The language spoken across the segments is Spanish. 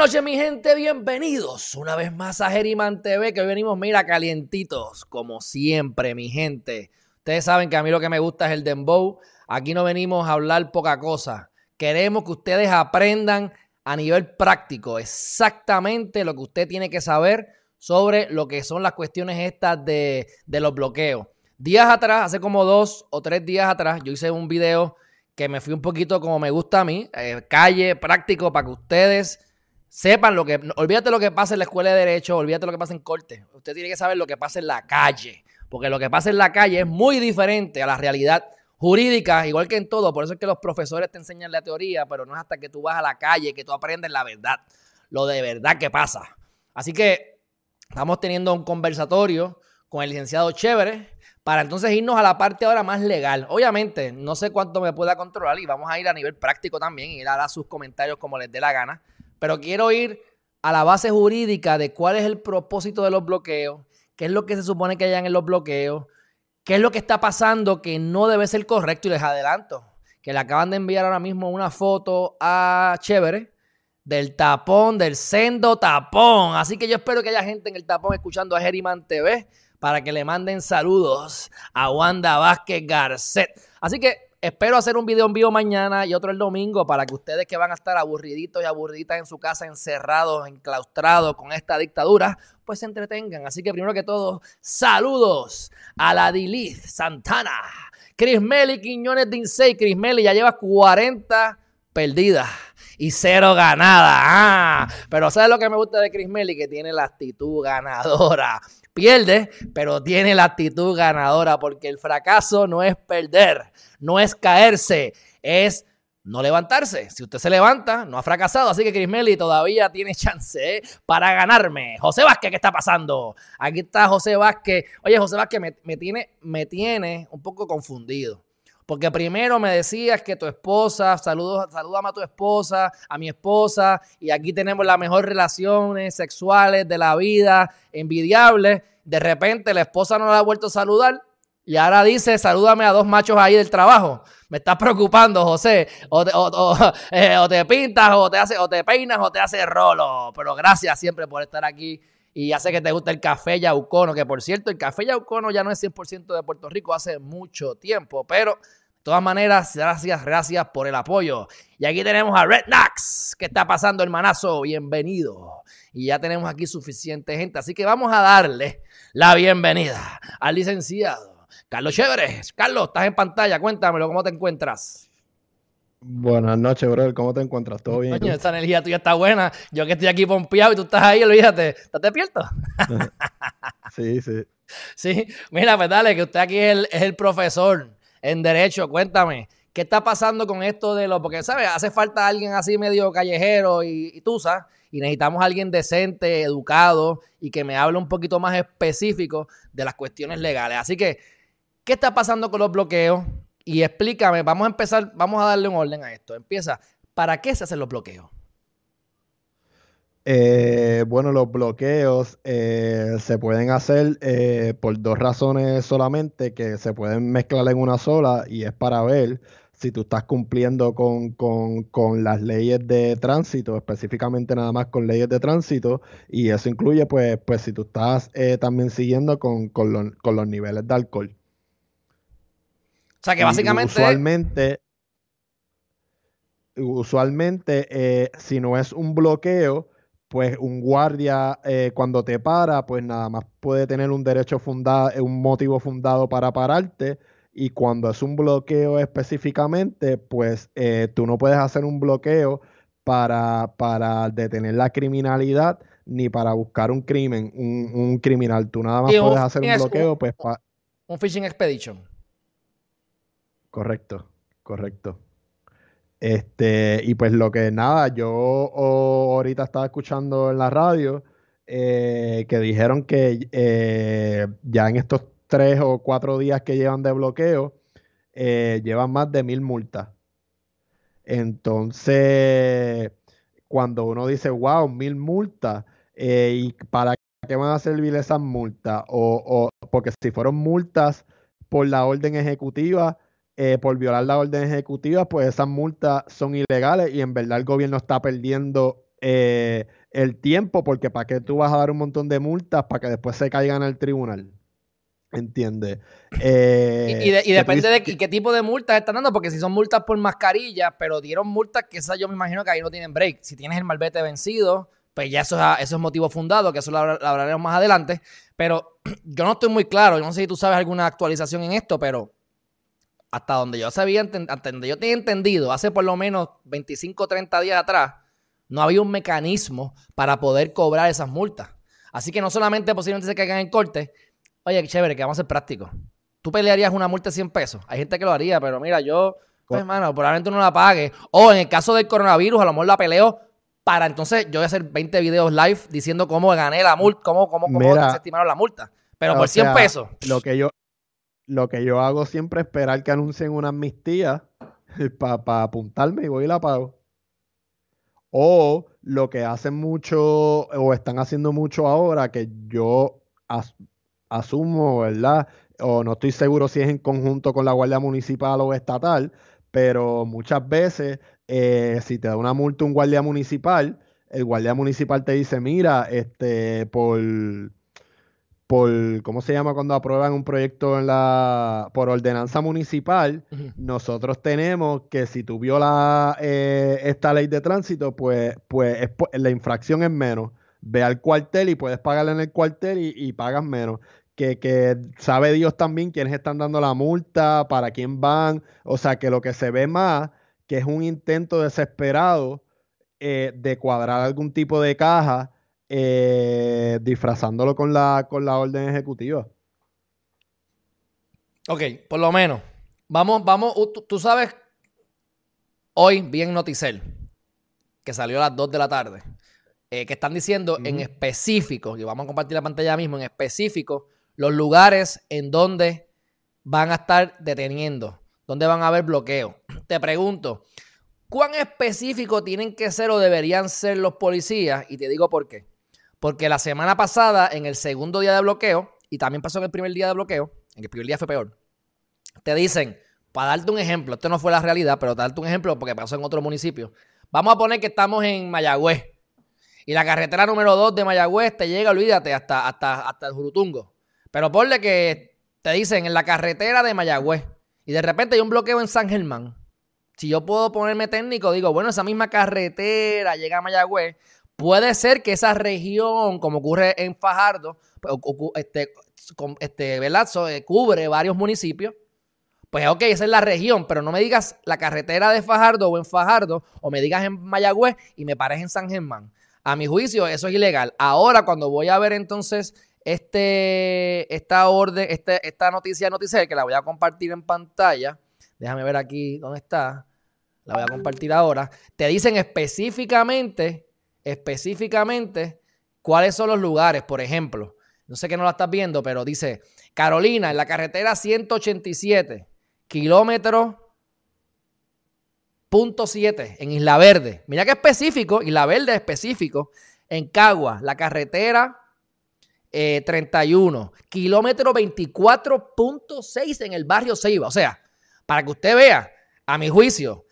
Noches, mi gente, bienvenidos una vez más a Geriman TV, que hoy venimos, mira, calientitos, como siempre, mi gente. Ustedes saben que a mí lo que me gusta es el dembow. Aquí no venimos a hablar poca cosa. Queremos que ustedes aprendan a nivel práctico exactamente lo que usted tiene que saber sobre lo que son las cuestiones estas de, de los bloqueos. Días atrás, hace como dos o tres días atrás, yo hice un video que me fui un poquito como me gusta a mí, eh, calle, práctico, para que ustedes sepan lo que. Olvídate lo que pasa en la escuela de Derecho, olvídate lo que pasa en corte. Usted tiene que saber lo que pasa en la calle. Porque lo que pasa en la calle es muy diferente a la realidad jurídica, igual que en todo. Por eso es que los profesores te enseñan la teoría, pero no es hasta que tú vas a la calle que tú aprendes la verdad. Lo de verdad que pasa. Así que estamos teniendo un conversatorio con el licenciado Chévere para entonces irnos a la parte ahora más legal. Obviamente, no sé cuánto me pueda controlar y vamos a ir a nivel práctico también y él hará sus comentarios como les dé la gana. Pero quiero ir a la base jurídica de cuál es el propósito de los bloqueos, qué es lo que se supone que hayan en los bloqueos, qué es lo que está pasando que no debe ser correcto. Y les adelanto que le acaban de enviar ahora mismo una foto a Chévere del tapón, del sendo tapón. Así que yo espero que haya gente en el tapón escuchando a Geriman TV para que le manden saludos a Wanda Vázquez Garcet. Así que Espero hacer un video en vivo mañana y otro el domingo para que ustedes que van a estar aburriditos y aburriditas en su casa, encerrados, enclaustrados con esta dictadura, pues se entretengan. Así que primero que todo, saludos a la Dilith Santana. Chris Meli Quiñones de Insei. Chris Meli ya lleva 40 perdidas y cero ganadas. Ah, pero ¿sabes lo que me gusta de Chris Meli? Que tiene la actitud ganadora. Pierde, pero tiene la actitud ganadora porque el fracaso no es perder, no es caerse, es no levantarse. Si usted se levanta, no ha fracasado. Así que Crismeli todavía tiene chance ¿eh? para ganarme. José Vázquez, ¿qué está pasando? Aquí está José Vázquez. Oye, José Vázquez me, tiene, me tiene un poco confundido. Porque primero me decías que tu esposa, saludos, saludame a tu esposa, a mi esposa, y aquí tenemos las mejores relaciones sexuales de la vida, envidiables. De repente la esposa no la ha vuelto a saludar y ahora dice, salúdame a dos machos ahí del trabajo. Me estás preocupando, José. O te, eh, pintas, o te, hace, o te peinas, o te hace rolo. Pero gracias siempre por estar aquí. Y ya sé que te gusta el café yaucono, que por cierto, el café yaucono ya no es 100% de Puerto Rico hace mucho tiempo. Pero de todas maneras, gracias, gracias por el apoyo. Y aquí tenemos a Red Nax. ¿Qué está pasando, hermanazo? Bienvenido. Y ya tenemos aquí suficiente gente. Así que vamos a darle la bienvenida al licenciado Carlos Chévere. Carlos, estás en pantalla. Cuéntamelo, ¿cómo te encuentras? Buenas noches, bro. ¿Cómo te encuentras? ¿Todo bien? Coño, esta energía tuya está buena. Yo que estoy aquí pompeado y tú estás ahí, olvídate. ¿Estás despierto? sí, sí. Sí, mira, pues dale, que usted aquí es el, es el profesor en derecho. Cuéntame, ¿qué está pasando con esto de lo...? Porque, ¿sabes? Hace falta alguien así medio callejero y, y tusa, y necesitamos a alguien decente, educado y que me hable un poquito más específico de las cuestiones legales. Así que, ¿qué está pasando con los bloqueos? Y explícame, vamos a empezar, vamos a darle un orden a esto. Empieza, ¿para qué se hacen los bloqueos? Eh, bueno, los bloqueos eh, se pueden hacer eh, por dos razones solamente que se pueden mezclar en una sola y es para ver si tú estás cumpliendo con, las leyes de tránsito, específicamente nada más con leyes de tránsito y eso incluye pues, pues si tú estás también siguiendo con, los niveles de alcohol. O sea que básicamente... usualmente, usualmente si no es un bloqueo, pues un guardia eh, cuando te para, pues nada más puede tener un derecho fundado, un motivo fundado para pararte. Y cuando es un bloqueo específicamente, pues eh, tú no puedes hacer un bloqueo para, para, detener la criminalidad ni para buscar un crimen, un, criminal. Tú nada más puedes hacer un bloqueo, pues... un fishing expedition. Correcto, correcto. Este, y pues lo que nada, yo ahorita estaba escuchando en la radio eh, que dijeron que eh, ya en estos tres o cuatro días que llevan de bloqueo, eh, llevan más de mil multas. Entonces, cuando uno dice, wow, mil multas, ¿y para qué van a servir esas multas? O, o porque si fueron multas por la orden ejecutiva, eh, por violar la orden ejecutiva, pues esas multas son ilegales y en verdad el gobierno está perdiendo eh, el tiempo, porque para qué tú vas a dar un montón de multas para que después se caigan al tribunal. ¿Entiendes? Eh, y, depende de qué, tipo de multas están dando, porque si son multas por mascarilla, pero dieron multas que esa yo me imagino que ahí no tienen break. Si tienes el malvete vencido, pues ya eso es, eso es motivo fundado, que eso lo, hablaremos más adelante. Pero yo no estoy muy claro, yo no sé si tú sabes alguna actualización en esto, pero hasta donde yo sabía, hasta donde yo tenía entendido, hace por lo menos 25 o 30 días atrás, no había un mecanismo para poder cobrar esas multas. Así que no solamente posiblemente se caigan en corte, oye, qué chévere, que vamos a ser prácticos. Tú pelearías una multa de 100 pesos. Hay gente que lo haría, pero mira, yo, pues, hermano, probablemente no la pague. O en el caso del coronavirus, a lo mejor la peleo para entonces yo voy a hacer 20 videos live diciendo cómo gané la multa, cómo, cómo, cómo se estimaron la multa. Pero por 100 pesos. Lo que yo, lo que yo hago siempre es esperar que anuncien una amnistía para apuntarme y voy y la pago. O lo que hacen mucho, o están haciendo mucho ahora, que yo asumo, ¿verdad? O no estoy seguro si es en conjunto con la Guardia Municipal o estatal, pero muchas veces, eh, si te da una multa un guardia municipal, el guardia municipal te dice, mira, este, por por, ¿cómo se llama cuando aprueban un proyecto en la, por ordenanza municipal? Nosotros tenemos que si tú violas eh, esta ley de tránsito, pues, pues la infracción es menos. Ve al cuartel y puedes pagarle en el cuartel y, pagas menos. Que, que, sabe Dios también quiénes están dando la multa, para quién van. O sea, que lo que se ve más, que es un intento desesperado eh, de cuadrar algún tipo de caja eh, disfrazándolo con la, con la orden ejecutiva. Ok, por lo menos. Vamos, vamos, tú, sabes, hoy vi en Noticel, que salió a las 2 de la tarde, eh, que están diciendo en específico, y vamos a compartir la pantalla mismo, en específico, los lugares en donde van a estar deteniendo, donde van a haber bloqueo. Te pregunto, ¿cuán específico tienen que ser o deberían ser los policías? Y te digo por qué. Porque la semana pasada, en el segundo día de bloqueo, y también pasó en el primer día de bloqueo, en el primer día fue peor, te dicen, para darte un ejemplo, esto no fue la realidad, pero para darte un ejemplo porque pasó en otro municipio. Vamos a poner que estamos en Mayagüez y la carretera número 2 de Mayagüez te llega, olvídate, hasta, hasta, hasta el Jurutungo. Pero ponle que te dicen en la carretera de Mayagüez y de repente hay un bloqueo en San Germán. Si yo puedo ponerme técnico, digo, bueno, esa misma carretera llega a Mayagüez, Puede ser que esa región, como ocurre en Fajardo, pues, este, este, ¿verdad? Eh, cubre varios municipios. Pues ok, esa es la región, pero no me digas la carretera de Fajardo o en Fajardo, o me digas en Mayagüez y me pares en San Germán. A mi juicio, eso es ilegal. Ahora, cuando voy a ver entonces este, esta orden, este, esta noticia noticia que la voy a compartir en pantalla. Déjame ver aquí dónde está. La voy a compartir ahora. Te dicen específicamente específicamente cuáles son los lugares, por ejemplo. No sé que no la estás viendo, pero dice Carolina, en la carretera 187, kilómetro punto 7 en Isla Verde. Mira qué específico, Isla Verde específico. En Cagua, la carretera 31, eh, kilómetro 24.6 en el barrio Ceiba. O sea, para que usted vea, a mi juicio,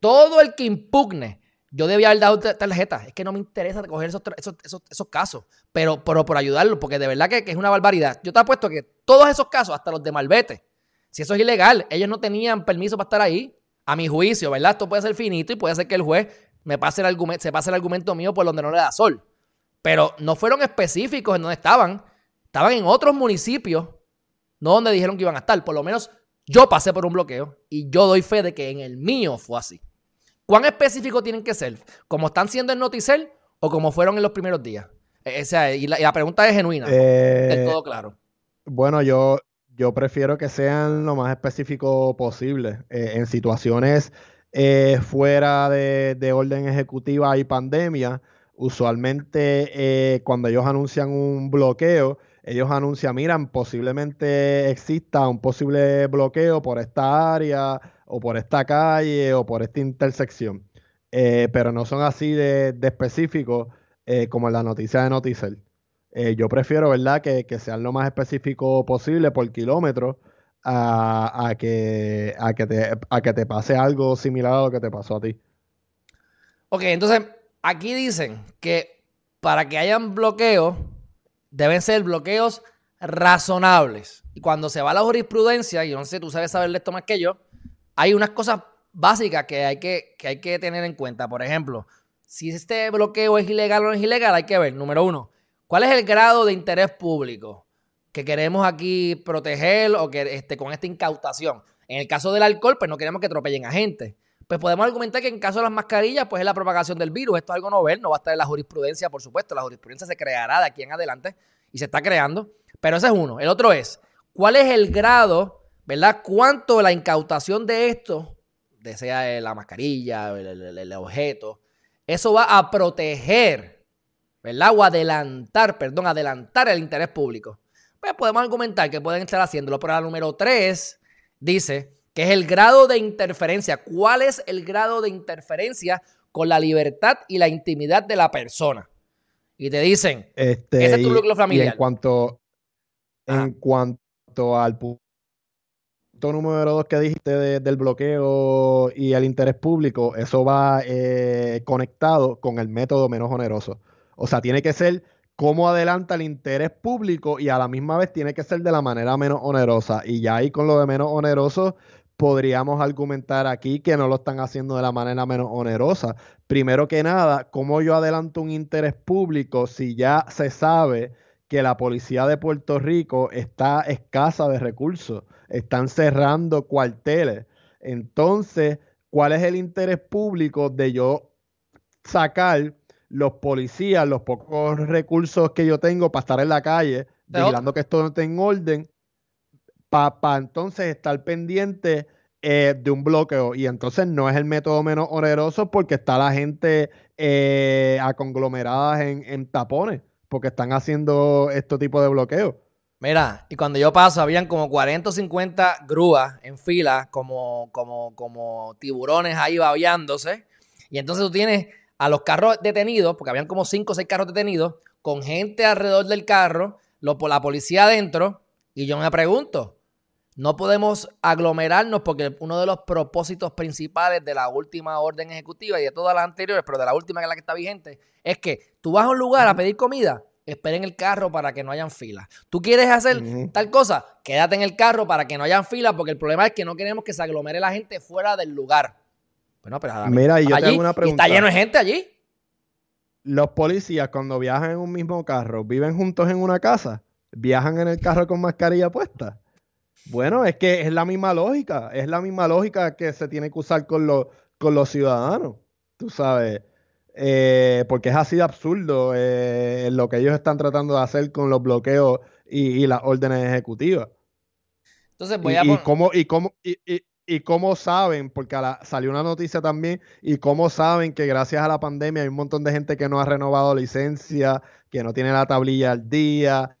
todo el que impugne yo debía haber dado tarjeta. Es que no me interesa coger esos, casos. Pero, pero, por ayudarlo, porque de verdad que, es una barbaridad. Yo te apuesto que todos esos casos, hasta los de Malvete, si eso es ilegal, ellos no tenían permiso para estar ahí. A mi juicio, ¿verdad? Esto puede ser finito y puede ser que el juez me pase el argumento, se pase el argumento mío por donde no le da sol. Pero no fueron específicos en donde estaban. Estaban en otros municipios, no donde dijeron que iban a estar. Por lo menos yo pasé por un bloqueo y yo doy fe de que en el mío fue así. ¿Cuán específicos tienen que ser? ¿Como están siendo en Noticel o como fueron en los primeros días? E, o sea, y la, pregunta es genuina, eh, del todo claro. Bueno, yo, yo prefiero que sean lo más específico posible. Eh, en situaciones eh, fuera de, orden ejecutiva y pandemia, usualmente cuando ellos anuncian un bloqueo, ellos anuncian, miran, posiblemente exista un posible bloqueo por esta área o por esta calle o por esta intersección. Eh, pero no son así de, específicos eh, como en la noticia de Noticel. Eh, yo prefiero, ¿verdad?, que, sean lo más específico posible por kilómetro a, que, a, que te, a que te pase algo similar a lo que te pasó a ti. Ok, entonces aquí dicen que para que hayan bloqueos, deben ser bloqueos razonables. Y cuando se va a la jurisprudencia, y no sé, tú sabes saber de esto más que yo, hay unas cosas básicas que hay que, que hay que tener en cuenta. Por ejemplo, si este bloqueo es ilegal o no es ilegal, hay que ver, número uno, ¿cuál es el grado de interés público que queremos aquí proteger o que este, con esta incautación? En el caso del alcohol, pues no queremos que atropellen a gente. Pues podemos argumentar que en caso de las mascarillas, pues es la propagación del virus. Esto es algo novel, no va a estar en la jurisprudencia, por supuesto. La jurisprudencia se creará de aquí en adelante y se está creando. Pero ese es uno. El otro es, ¿cuál es el grado, verdad? ¿Cuánto la incautación de esto, de sea la mascarilla, el objeto, eso va a proteger, ¿verdad? O adelantar, perdón, adelantar el interés público. Pues podemos argumentar que pueden estar haciéndolo, pero la número 3 dice que es el grado de interferencia. ¿Cuál es el grado de interferencia con la libertad y la intimidad de la persona? Y te dicen, este, ese es tu núcleo familiar. en cuanto, en cuanto al número dos que dijiste del bloqueo y el interés público, eso va eh, conectado con el método menos oneroso. O sea, tiene que ser cómo adelanta el interés público y a la misma vez tiene que ser de la manera menos onerosa. Y ya ahí con lo de menos oneroso podríamos argumentar aquí que no lo están haciendo de la manera menos onerosa. Primero que nada, ¿cómo yo adelanto un interés público si ya se sabe que la policía de Puerto Rico está escasa de recursos? Están cerrando cuarteles. Entonces, ¿cuál es el interés público de yo sacar los policías, los pocos recursos que yo tengo para estar en la calle, vigilando que esto no esté en orden, para entonces estar pendiente eh, de un bloqueo? Y entonces no es el método menos oneroso porque está la gente eh, aconglomerada en, en tapones, porque están haciendo este tipo de bloqueos. Mira, y cuando yo paso, habían como 40 o 50 grúas en fila, como, como, como tiburones ahí babeándose. Y entonces tú tienes a los carros detenidos, porque habían como 5 o 6 carros detenidos, con gente alrededor del carro, lo, la policía adentro. Y yo me pregunto, no podemos aglomerarnos porque uno de los propósitos principales de la última orden ejecutiva y de todas las anteriores, pero de la última que es la que está vigente, es que tú vas a un lugar a pedir comida esperen el carro para que no hayan fila. ¿Tú quieres hacer tal cosa? Quédate en el carro para que no hayan fila, porque el problema es que no queremos que se aglomere la gente fuera del lugar. Bueno, pero Mira, yo tengo una pregunta. está lleno de gente allí. Los policías, cuando viajan en un mismo carro, ¿viven juntos en una casa? ¿Viajan en el carro con mascarilla puesta? Bueno, es que es la misma lógica. Es la misma lógica que se tiene que usar con los, con los ciudadanos. Tú sabes eh, porque es así de absurdo eh, lo que ellos están tratando de hacer con los bloqueos y, las órdenes ejecutivas. Entonces voy a y, cómo, y, cómo, y, cómo saben, porque salió una noticia también, y cómo saben que gracias a la pandemia hay un montón de gente que no ha renovado licencia, que no tiene la tablilla al día.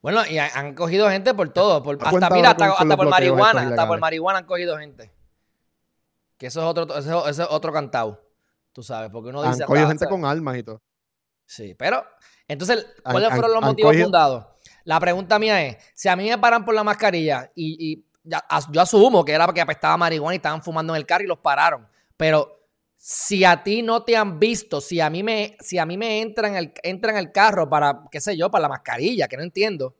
Bueno, y han, cogido gente por todo, por, hasta, mira, hasta por marihuana, hasta por marihuana han cogido gente. Que eso es otro, eso, es otro cantado. Tú sabes, porque uno dice. Han gente con armas y todo. Sí, pero. Entonces, ¿cuáles fueron los motivos fundados? La pregunta mía es: si a mí me paran por la mascarilla y, yo asumo que era porque apestaba marihuana y estaban fumando en el carro y los pararon. Pero si a ti no te han visto, si a mí me, si a mí me entran el, entra en el carro para, qué sé yo, para la mascarilla, que no entiendo,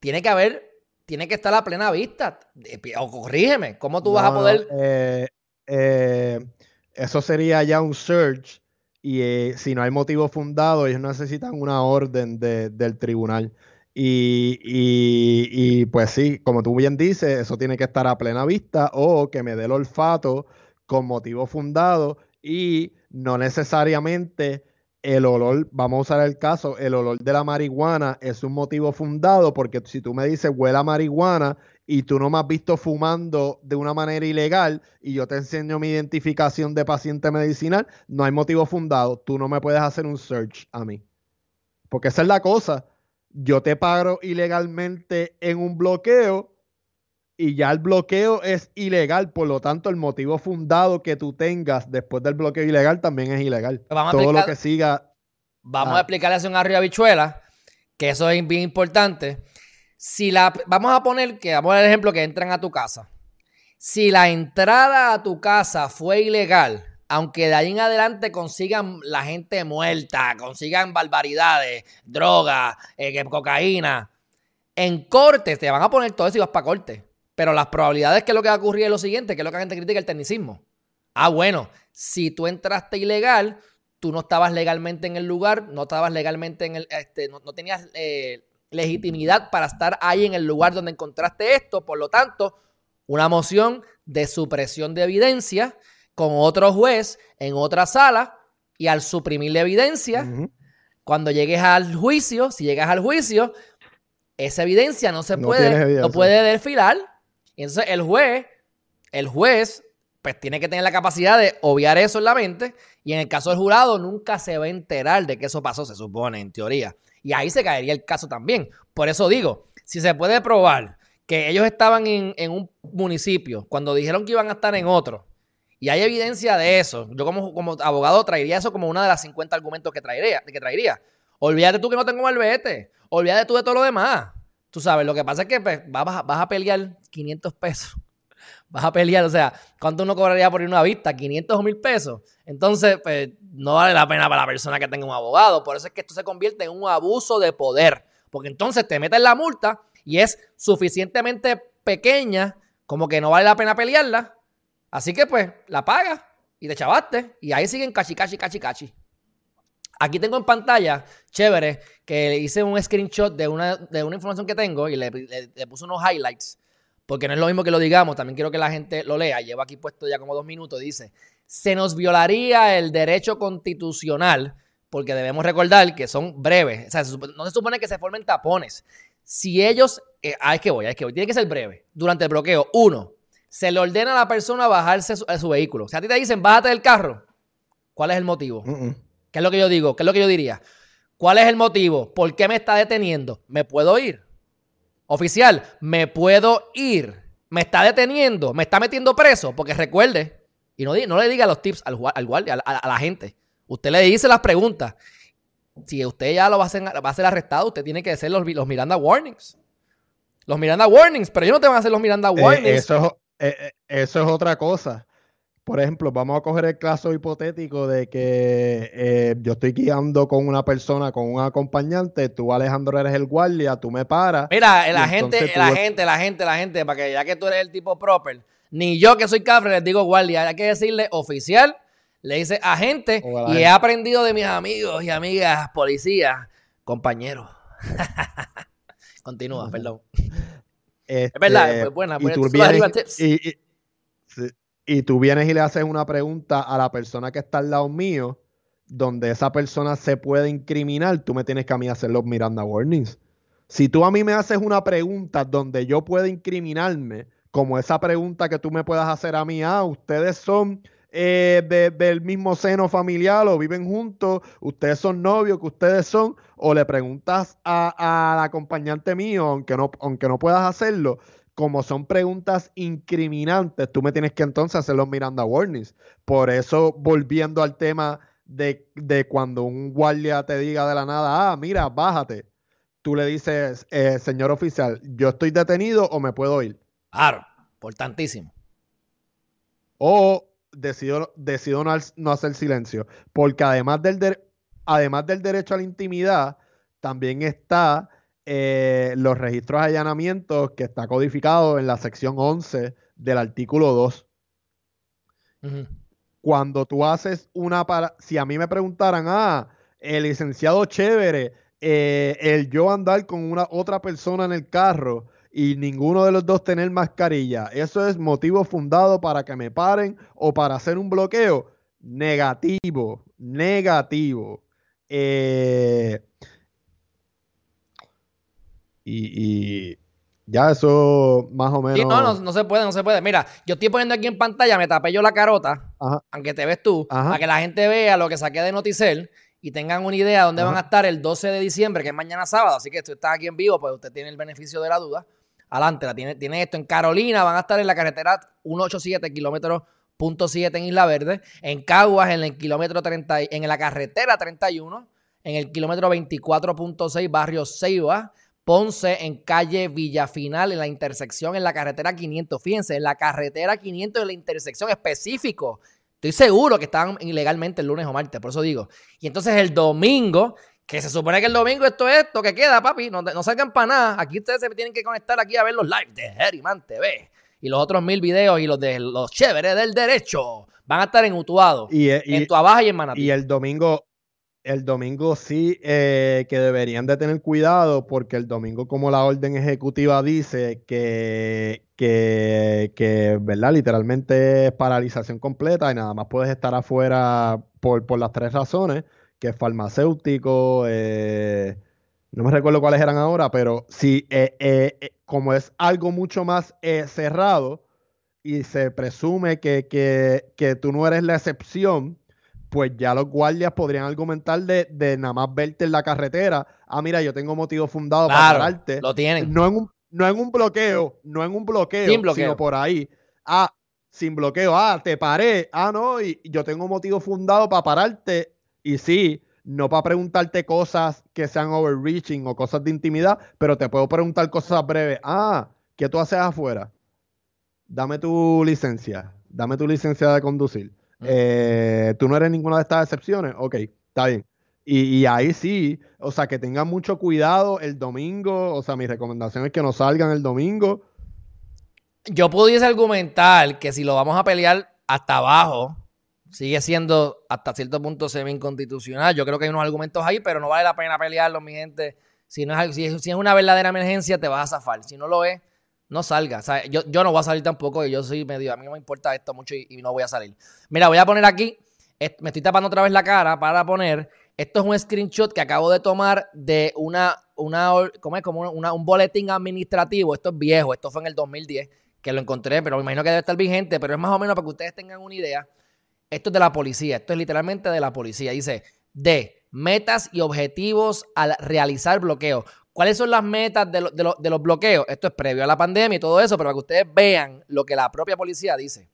tiene que haber, tiene que estar a plena vista. O corrígeme, ¿cómo tú vas a poder? Eh, eh, eso sería ya un search y eh, si no hay motivo fundado, ellos necesitan una orden del tribunal. Y, pues sí, como tú bien dices, eso tiene que estar a plena vista o que me dé el olfato con motivo fundado y no necesariamente el olor, vamos a usar el caso, el olor de la marihuana es un motivo fundado porque si tú me dices huele a marihuana y tú no me has visto fumando de una manera ilegal y yo te enseño mi identificación de paciente medicinal, no hay motivo fundado. Tú no me puedes hacer un search a mí. Porque esa es la cosa. Yo te paro ilegalmente en un bloqueo y ya el bloqueo es ilegal, por lo tanto el motivo fundado que tú tengas después del bloqueo ilegal también es ilegal. Todo lo que siga... Vamos a explicarle a un arriba bichuela, que eso es bien importante si la, vamos a poner que, vamos ejemplo que entran a tu casa. Si la entrada a tu casa fue ilegal, aunque de ahí en adelante consigan la gente muerta, consigan barbaridades, droga, eh, cocaína, en corte te van a poner todo eso y vas para corte. Pero las probabilidades que lo que va a ocurrir es lo siguiente, que es lo que la gente critica el tecnicismo. Ah, bueno, si tú entraste ilegal, tú no estabas legalmente en el lugar, no estabas legalmente en el, este, no, tenías eh, legitimidad para estar ahí en el lugar donde encontraste esto, por lo tanto, una moción de supresión de evidencia con otro juez en otra sala y al suprimir la evidencia, cuando llegues al juicio, si llegas al juicio, esa evidencia no se puede, no puede desfilar. Y entonces el juez, el juez, pues tiene que tener la capacidad de obviar eso en la mente. Y en el caso del jurado, nunca se va a enterar de que eso pasó, se supone, en teoría. Y ahí se caería el caso también. Por eso digo, si se puede probar que ellos estaban en, un municipio cuando dijeron que iban a estar en otro, y hay evidencia de eso. Yo como, como abogado traería eso como una de las 50 argumentos que traería. Que traería. Olvídate tú que no tengo malvete. Olvídate tú de todo lo demás. Tú sabes, lo que pasa es que pues, vas, vas, a pelear 500 pesos. Vas a pelear, o sea, ¿cuánto uno cobraría por ir a una vista? ¿500 o 1000 pesos? Entonces, pues, no vale la pena para la persona que tenga un abogado. Por eso es que esto se convierte en un abuso de poder. Porque entonces te meten la multa y es suficientemente pequeña como que no vale la pena pelearla Así que pues la pagas y te chavaste. Y ahí siguen cachi, cachi, cachi, cachi. Aquí tengo en pantalla, chévere, que hice un screenshot de una, de una información que tengo y le, puse unos highlights. Porque no es lo mismo que lo digamos, también quiero que la gente lo lea. Llevo aquí puesto ya como dos minutos. Dice, se nos violaría el derecho constitucional, porque debemos recordar que son breves. O sea, no se supone que se formen tapones. Si ellos, eh, ah, es que voy, es que voy, tiene que ser breve. Durante el bloqueo, uno, se le ordena a la persona bajarse de su vehículo. Si a ti te dicen, bájate del carro, ¿cuál es el motivo? ¿Qué es lo que yo digo? ¿Qué es lo que yo diría? ¿Cuál es el motivo? ¿Por qué me está deteniendo? ¿Me puedo ir? Oficial, ¿me puedo ir? ¿Me está deteniendo? ¿Me está metiendo preso? Porque recuerde, y no, no le diga los tips al, al guardia, a, la gente. Usted le dice las preguntas. Si usted ya lo va a ser, va a ser arrestado, usted tiene que hacer los, los Miranda Warnings. Los Miranda Warnings, pero yo no te van a hacer los Miranda eh, Warnings. eso, eh, eh, eso es otra cosa. Por ejemplo, vamos a coger el caso hipotético de que eh, yo estoy guiando con una persona, con un acompañante, tú Alejandro eres el guardia, tú me paras. Mira, la gente, la gente, la gente, la gente, para que ya que tú eres el tipo proper, ni yo que soy cafre les digo guardia, hay que decirle oficial, le dice agente, y he aprendido de mis amigos y amigas policías, compañeros. Continúa, perdón es verdad, este, pues buena. Pues, y, tú vienes, y, tú vienes y le haces una pregunta a la persona que está al lado mío, donde esa persona se puede incriminar, tú me tienes que a mí hacer los Miranda Warnings. Si tú a mí me haces una pregunta donde yo puedo incriminarme, como esa pregunta que tú me puedas hacer a mí, ah, ustedes son eh, del mismo seno familiar o viven juntos, ustedes son novios, que ustedes son, o le preguntas al acompañante mío, aunque no, aunque no puedas hacerlo, como son preguntas incriminantes, tú me tienes que entonces hacer los Miranda Warnings. Por eso, volviendo al tema de, de, cuando un guardia te diga de la nada, ah, mira, bájate, tú le dices, eh, señor oficial, ¿yo estoy detenido o me puedo ir? Claro, importantísimo. O decido, decido no, hacer silencio. Porque además del, además del derecho a la intimidad, también está eh, los registros de allanamientos que está codificado en la sección 11 del artículo 2. Cuando tú haces una para. Si a mí me preguntaran, ah, el licenciado chévere, eh, el yo andar con una otra persona en el carro, y ninguno de los dos tener mascarilla. ¿Eso es motivo fundado para que me paren o para hacer un bloqueo? Negativo, negativo. Eh, y, ya eso más o menos. no, no, se puede, no se puede. Mira, yo estoy poniendo aquí en pantalla, me tapé yo la carota, aunque te ves tú, para que la gente vea lo que saqué de Noticel y tengan una idea de dónde van a estar el 12 de diciembre, que es mañana sábado. Así que si tú estás aquí en vivo, pues usted tiene el beneficio de la duda adelante, la tiene, tiene esto. En Carolina van a estar en la carretera 187 kilómetros punto 7 en Isla Verde, en Caguas en el kilómetro 30, en la carretera 31, en el kilómetro 24.6 barrio Ceiba, Ponce en calle Villafinal en la intersección en la carretera 500. Fíjense, en la carretera 500 en la intersección específico Estoy seguro que estaban ilegalmente el lunes o martes, por eso digo. Y entonces el domingo, que se supone que el domingo esto es esto que queda, papi, no, no salgan para nada. Aquí ustedes se tienen que conectar aquí a ver los lives de Herriman TV y los otros mil videos y los de los chéveres del derecho van a estar en Utuado, Y, eh, y- en Tuabaja y en Manatí. y el domingo, el domingo sí eh, que deberían de tener cuidado porque el domingo como la orden ejecutiva dice que, que, ¿verdad? Literalmente es paralización completa y nada más puedes estar afuera por, por las tres razones, que es farmacéutico, eh, no me recuerdo cuáles eran ahora, pero sí, eh, eh, eh, como es algo mucho más eh, cerrado y se presume que, que, que tú no eres la excepción, pues ya los guardias podrían argumentar de, de nada más verte en la carretera. Ah, mira, yo tengo motivo fundado para pararte. lo tienen. No en un, no en un bloqueo, no en un bloqueo, Sin bloqueo. sino por ahí. Ah, sin bloqueo. Ah, te paré. Ah, no, y yo tengo motivo fundado para pararte. Y sí, no para preguntarte cosas que sean overreaching o cosas de intimidad, pero te puedo preguntar cosas breves. Ah, ¿qué tú haces afuera? Dame tu licencia. Dame tu licencia de conducir. Eh, tú no eres ninguna de estas excepciones. Ok, está bien. Y, y ahí sí, o sea, que tengan mucho cuidado el domingo. O sea, mi recomendación es que no salgan el domingo. Yo pudiese argumentar que si lo vamos a pelear hasta abajo, sigue siendo hasta cierto punto semi-inconstitucional. Yo creo que hay unos argumentos ahí, pero no vale la pena pelearlos, mi gente. Si, no es, si es una verdadera emergencia, te vas a zafar. Si no lo es, no salga. Yo, yo no voy a salir tampoco, yo soy medio, a mí no me importa esto mucho y, no voy a salir. Mira, voy a poner aquí, me estoy tapando otra vez la cara para poner, esto es un screenshot que acabo de tomar de una, una ¿cómo es? Como una- un boletín administrativo, esto es viejo, esto fue en el 2010, que lo encontré, pero me imagino que debe estar vigente, pero es más o menos para que ustedes tengan una idea. Esto es de la policía, esto es literalmente de la policía. Dice, de metas y objetivos al realizar bloqueo. ¿Cuáles son las metas de, lo- de lo- de los bloqueos? Esto es previo a la pandemia y todo eso, pero para que ustedes vean lo que la propia policía dice.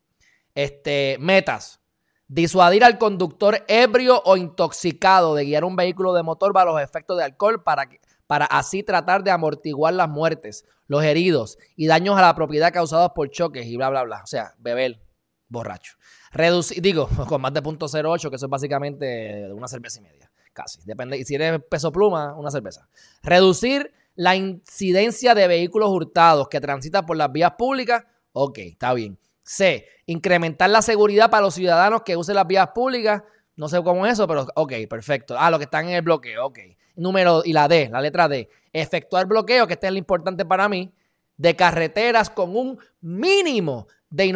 Este, metas. Disuadir al conductor ebrio o intoxicado de guiar un vehículo de motor bajo los efectos de alcohol para, para así tratar de amortiguar las muertes, los heridos y daños a la propiedad causados por choques y bla, bla, bla. O sea, beber borracho. Reducir, digo, con más de .08, que eso es básicamente una cerveza y media, casi. Depende, y si eres peso pluma, una cerveza. Reducir la incidencia de vehículos hurtados que transitan por las vías públicas, ok, está bien. C, incrementar la seguridad para los ciudadanos que usen las vías públicas, no sé cómo es eso, pero ok, perfecto. Ah, los que están en el bloqueo, ok. Número, y la D, la letra D, efectuar bloqueo, que este es lo importante para mí, de carreteras con un mínimo de,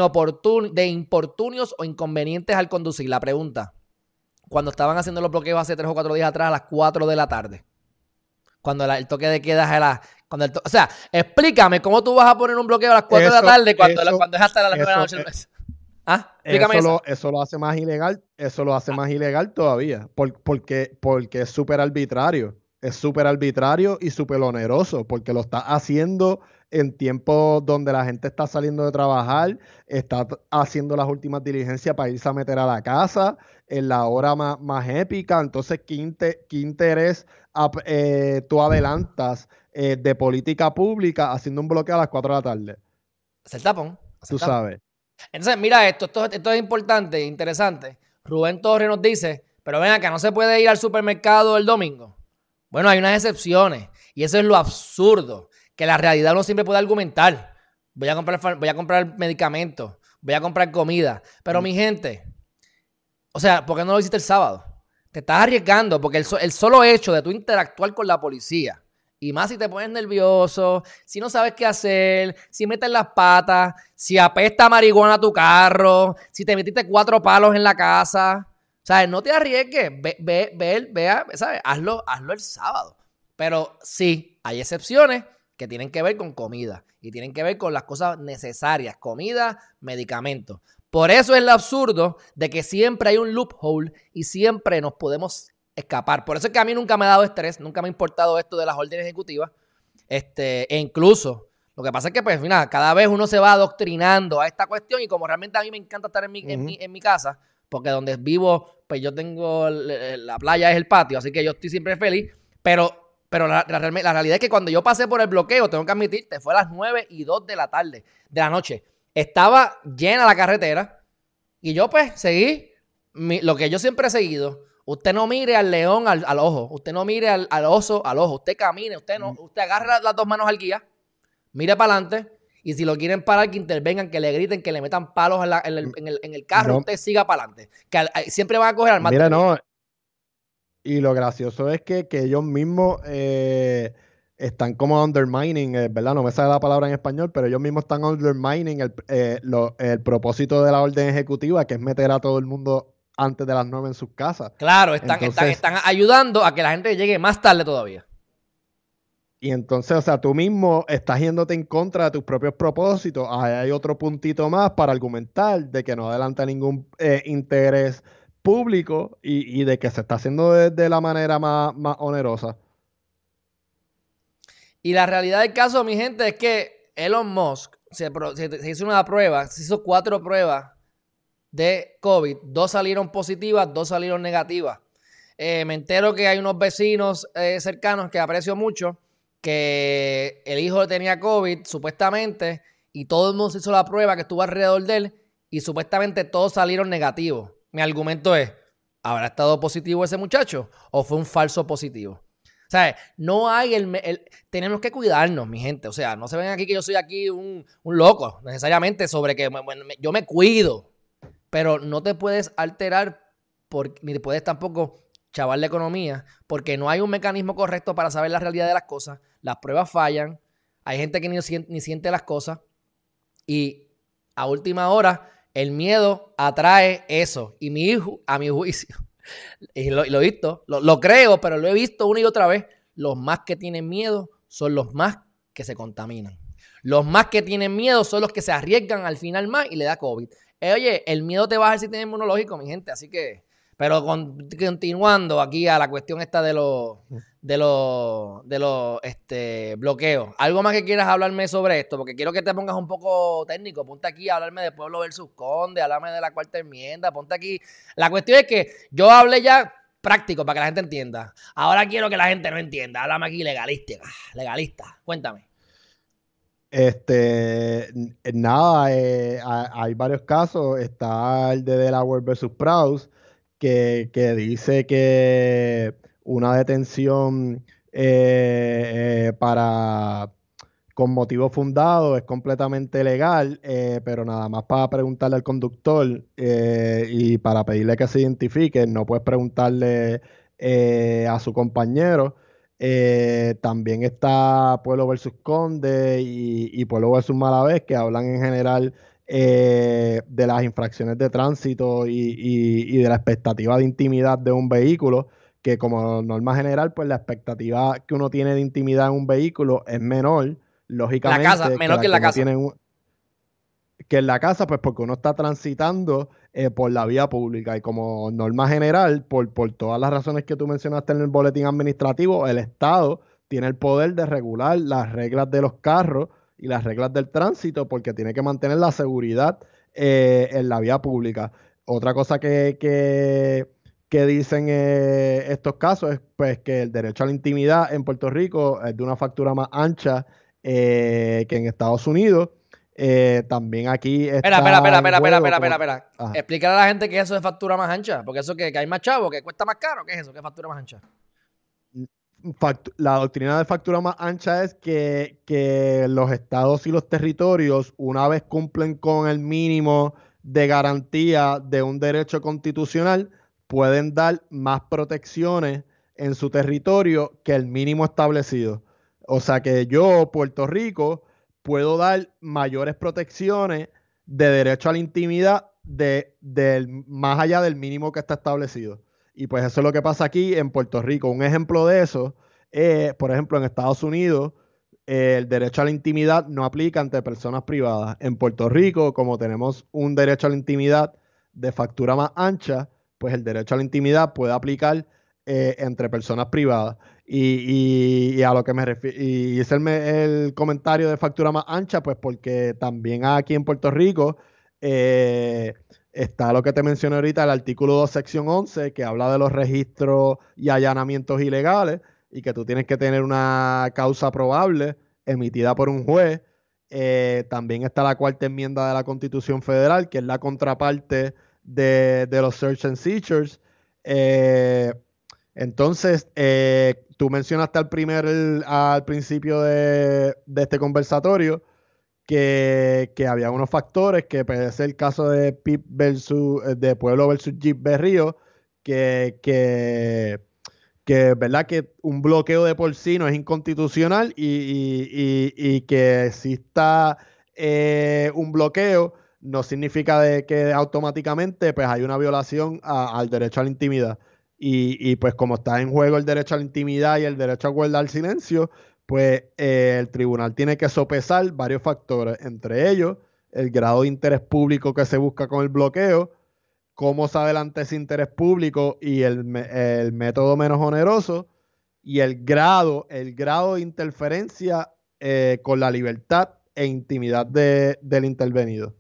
de importunios o inconvenientes al conducir. La pregunta, cuando estaban haciendo los bloqueos hace tres o cuatro días atrás a las 4 de la tarde, cuando la- el toque de queda es a las... Cuando el to- o sea, explícame cómo tú vas a poner un bloqueo a las 4 de la tarde cuando, eso- cuando es hasta las 9 de la noche. ¿Ah? Explícame Eso eso. lo, eso lo hace más ilegal, eso lo hace más ilegal todavía, por- porque, porque es súper arbitrario, es súper arbitrario y súper oneroso, porque lo está haciendo en tiempos donde la gente está saliendo de trabajar, está haciendo las últimas diligencias para irse a meter a la casa, en la hora más, más épica, entonces, ¿qué, inte- qué interés eh, tú adelantas eh, de política pública haciendo un bloqueo a las 4 de la tarde? Hacer tapón. Tú tapón. sabes. Entonces, mira esto, esto, esto es importante interesante. Rubén Torres nos dice, pero ven acá, ¿no se puede ir al supermercado el domingo? Bueno, hay unas excepciones y eso es lo absurdo, que la realidad uno siempre puede argumentar. Voy a comprar, voy a comprar medicamentos, voy a comprar comida, pero mi gente, o sea, ¿por qué no lo hiciste el sábado? Te estás arriesgando porque el, so- el solo hecho de tú interactuar con la policía, y más si te pones nervioso, si no sabes qué hacer, si metes las patas, si apesta marihuana tu carro, si te metiste cuatro palos en la casa. ¿Sabes? No te arriesgues. Ve, ve, ve, vea, ¿sabes? Hazlo, hazlo el sábado. Pero sí, hay excepciones que tienen que ver con comida y tienen que ver con las cosas necesarias, comida, medicamentos. Por eso es lo absurdo de que siempre hay un loophole y siempre nos podemos escapar. Por eso es que a mí nunca me ha dado estrés, nunca me ha importado esto de las órdenes ejecutivas. Este, e incluso, lo que pasa es que, pues, mira, cada vez uno se va adoctrinando a esta cuestión y como realmente a mí me encanta estar en mi, en mi, en mi casa, porque donde vivo, pues yo tengo, la playa es el patio, así que yo estoy siempre feliz, pero, pero la, la realme- la realidad es que cuando yo pasé por el bloqueo, tengo que admitirte, fue a las 9 y 2 de la tarde, de la noche. Estaba llena la carretera Y yo pues seguí lo que yo siempre he seguido. Usted no mire al león al, ojo, usted no mire al, oso al ojo, usted camine, usted no, usted agarra las dos manos al guía, mire para adelante y si lo quieren parar, que intervengan, que le griten, que le metan palos en, el, carro, usted siga para adelante. Que siempre van a coger al más. Mira, no. Y lo gracioso es que, ellos mismos eh, están como undermining, eh, ¿verdad? No me sale la palabra en español, pero ellos mismos están undermining el, eh, el propósito de la orden ejecutiva, que es meter a todo el mundo antes de las nueve en sus casas. Claro, están, están, ayudando a que la gente llegue más tarde todavía. Y entonces, o sea, tú mismo estás yéndote en contra de tus propios propósitos. Ahí hay otro puntito más para argumentar de que no adelanta ningún eh, interés público y, de que se está haciendo de, la manera más, onerosa. Y la realidad del caso, mi gente, es que Elon Musk se, se hizo una prueba, se hizo cuatro pruebas de COVID. Dos salieron positivas, dos salieron negativas. Eh, me entero que hay unos vecinos eh, cercanos que aprecio mucho, que el hijo tenía COVID, supuestamente, y todo el mundo se hizo la prueba que estuvo alrededor de él, y supuestamente todos salieron negativos. Mi argumento es, ¿habrá estado positivo ese muchacho o fue un falso positivo? O sea, no hay el, Tenemos que cuidarnos, mi gente. O sea, no se ven aquí que yo soy aquí un, loco, necesariamente, sobre que yo me cuido pero no te puedes alterar ni puedes tampoco chavar la economía porque no hay un mecanismo correcto para saber la realidad de las cosas. Las pruebas fallan, hay gente que ni, ni siente las cosas y a última hora el miedo atrae eso. Y mi hijo, a mi juicio, y lo, he visto, lo, creo, pero lo he visto una y otra vez, los más que tienen miedo son los más que se contaminan. Los más que tienen miedo son los que se arriesgan al final más y le da COVID. Eh, oye, el miedo te baja el sistema inmunológico, mi gente, así que. Pero continuando aquí a la cuestión esta de los de los de los este, bloqueos. ¿Algo más que quieras hablarme sobre esto? Porque quiero que te pongas un poco técnico. Ponte aquí a hablarme de Pueblo versus Conde, hablarme de la cuarta enmienda, ponte aquí. La cuestión es que yo hablé ya práctico para que la gente entienda. Ahora quiero que la gente no entienda. Háblame aquí legalística, legalista. Cuéntame. Este, nada, eh, hay varios casos. Está el de Delaware versus Prowse, que, dice que una detención eh, eh, para con motivo fundado es completamente legal, pero nada más para preguntarle al conductor y para pedirle que se identifique, no puedes preguntarle a su compañero. Eh, también está Pueblo versus Conde y, Pueblo versus Malavés, que hablan en general eh, de las infracciones de tránsito y, de la expectativa de intimidad de un vehículo, que como norma general, pues la expectativa que uno tiene de intimidad en un vehículo es menor, lógicamente. La casa, menor que, en la casa que en la casa, pues porque uno está transitando eh, por la vía pública y como norma general, por, por todas las razones que tú mencionaste en el boletín administrativo, el Estado tiene el poder de regular las reglas de los carros y las reglas del tránsito porque tiene que mantener la seguridad eh, en la vía pública. Otra cosa que, que, dicen eh, estos casos es pues, que el derecho a la intimidad en Puerto Rico es de una factura más ancha que en Estados Unidos eh, también aquí. espera, espera, espera, espera, espera, espera, espera, Explícale a la gente que eso es factura más ancha. Porque eso que, que hay más chavo, que cuesta más caro. ¿Qué es eso? ¿Qué es factura más ancha? la doctrina de factura más ancha es que, que, los estados y los territorios, una vez cumplen con el mínimo de garantía de un derecho constitucional, pueden dar más protecciones en su territorio que el mínimo establecido. O sea que yo, Puerto Rico, puedo dar mayores protecciones de derecho a la intimidad de, más allá del mínimo que está establecido. Y pues eso es lo que pasa aquí en Puerto Rico. Un ejemplo de eso es, por ejemplo, en Estados Unidos, el derecho a la intimidad no aplica ante personas privadas. En Puerto Rico, como tenemos un derecho a la intimidad de factura más ancha, pues el derecho a la intimidad puede aplicar eh, entre personas privadas. Y, a lo que me refiero, y hice el, comentario de factura más ancha, pues porque también aquí en Puerto Rico eh, está lo que te mencioné ahorita, el artículo 2, sección 11, que habla de los registros y allanamientos ilegales y que tú tienes que tener una causa probable emitida por un juez. Eh, también está la cuarta enmienda de la Constitución Federal, que es la contraparte de, los search and seizures. Eh, entonces, eh, tú mencionaste al, primer, al principio de, este conversatorio que, había unos factores, que puede ser el caso de Pip versus, de Pueblo versus Jeep Berrío, que, que, que, ¿verdad? que un bloqueo de porcino es inconstitucional y, que exista eh, un bloqueo no significa de que automáticamente pues hay una violación al derecho a la intimidad. Y, pues como está en juego el derecho a la intimidad y el derecho a guardar silencio, pues eh, el tribunal tiene que sopesar varios factores, entre ellos el grado de interés público que se busca con el bloqueo, cómo se adelanta ese interés público y el, método menos oneroso, y el grado, el grado de interferencia eh, con la libertad e intimidad del intervenido.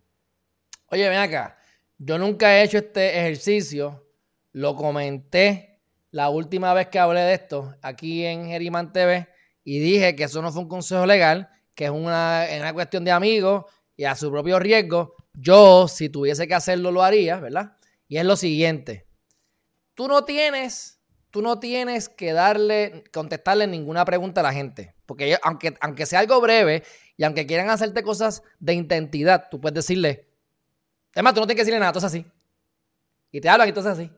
Oye, ven acá, yo nunca he hecho este ejercicio, lo comenté la última vez que hablé de esto aquí en Geriman TV y dije que eso no fue un consejo legal, que es una, cuestión de amigos y a su propio riesgo. Yo, si tuviese que hacerlo, lo haría, ¿verdad? Y es lo siguiente. Tú no tienes, tú no tienes que darle, contestarle ninguna pregunta a la gente. Porque aunque, aunque sea algo breve y aunque quieran hacerte cosas de identidad, tú puedes decirle, es tú no tienes que decirle nada, todo es así. Y te hablan y todo es así.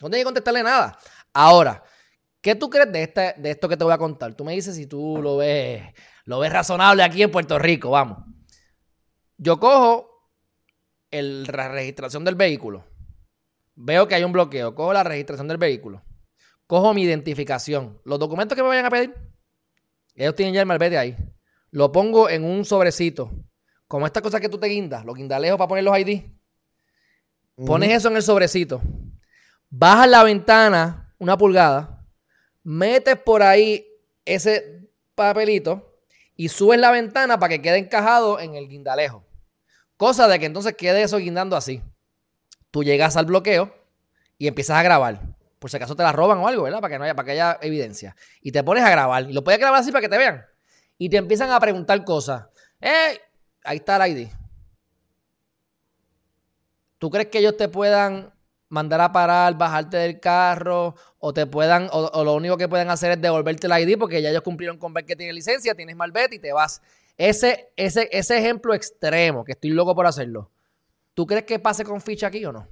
No tienes que contestarle nada. Ahora, ¿qué tú crees de, este, de esto que te voy a contar? Tú me dices si tú lo ves, lo ves razonable aquí en Puerto Rico, vamos. Yo cojo la registración del vehículo. Veo que hay un bloqueo. Cojo la registración del vehículo. Cojo mi identificación. Los documentos que me vayan a pedir, ellos tienen ya el malvete ahí. Lo pongo en un sobrecito como esta cosa que tú te guindas, los guindalejos para poner los ID, pones eso en el sobrecito, bajas la ventana una pulgada, metes por ahí ese papelito y subes la ventana para que quede encajado en el guindalejo. Cosa de que entonces quede eso guindando así. Tú llegas al bloqueo y empiezas a grabar. Por si acaso te la roban o algo, ¿verdad? Para que no haya, para que haya evidencia. Y te pones a grabar. Y lo puedes grabar así para que te vean. Y te empiezan a preguntar cosas. ¡Eh! Ahí está el ID. ¿Tú crees que ellos te puedan mandar a parar, bajarte del carro, o te puedan, o, lo único que pueden hacer es devolverte el ID porque ya ellos cumplieron con ver que tienes licencia, tienes malvete y te vas. Ese, ese, ese ejemplo extremo, que estoy loco por hacerlo. ¿Tú crees que pase con ficha aquí o no?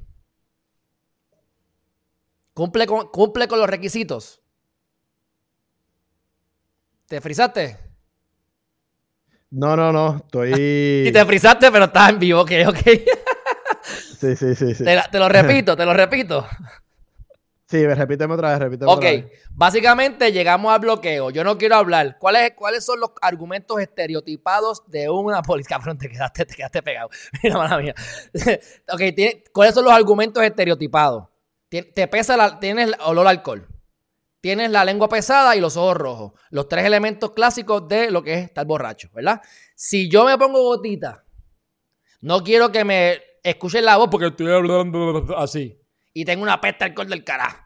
¿Cumple con, cumple con los requisitos? ¿Te frisaste? No, no, no, estoy... y te frisaste, pero estás en vivo, ok, ok. sí, sí, sí. sí. Te, lo repito, te lo repito. Sí, repíteme otra vez, repíteme otra vez. Ok, básicamente llegamos al bloqueo. Yo no quiero hablar. ¿Cuáles, ¿Cuáles son los argumentos estereotipados de una policía? Cabrón, te quedaste, te quedaste pegado. Mira, mala mía. ok, ¿cuáles son los argumentos estereotipados? Te pesa la, tienes olor al alcohol tienes la lengua pesada y los ojos rojos. Los tres elementos clásicos de lo que es estar borracho, ¿verdad? Si yo me pongo gotita, no quiero que me escuchen la voz porque estoy hablando así. Y tengo una pesta alcohol del carajo.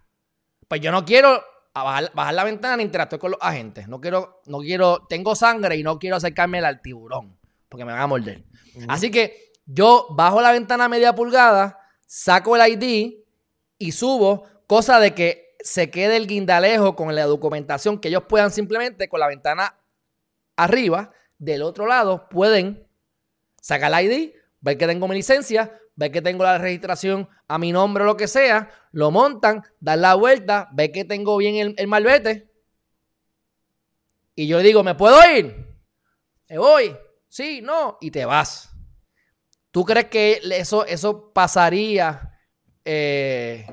Pues yo no quiero bajar, la ventana ni interactuar con los agentes. No quiero, no quiero, tengo sangre y no quiero acercarme al tiburón porque me van a morder. Así que yo bajo la ventana media pulgada, saco el ID y subo, cosa de que se quede el guindalejo con la documentación que ellos puedan simplemente con la ventana arriba, del otro lado pueden sacar el ID, ver que tengo mi licencia, ver que tengo la registración a mi nombre o lo que sea, lo montan, dan la vuelta, ver que tengo bien el, el malvete. Y yo digo, ¿me puedo ir? ¿Me voy? Sí, no, y te vas. ¿Tú crees que eso, eso pasaría eh,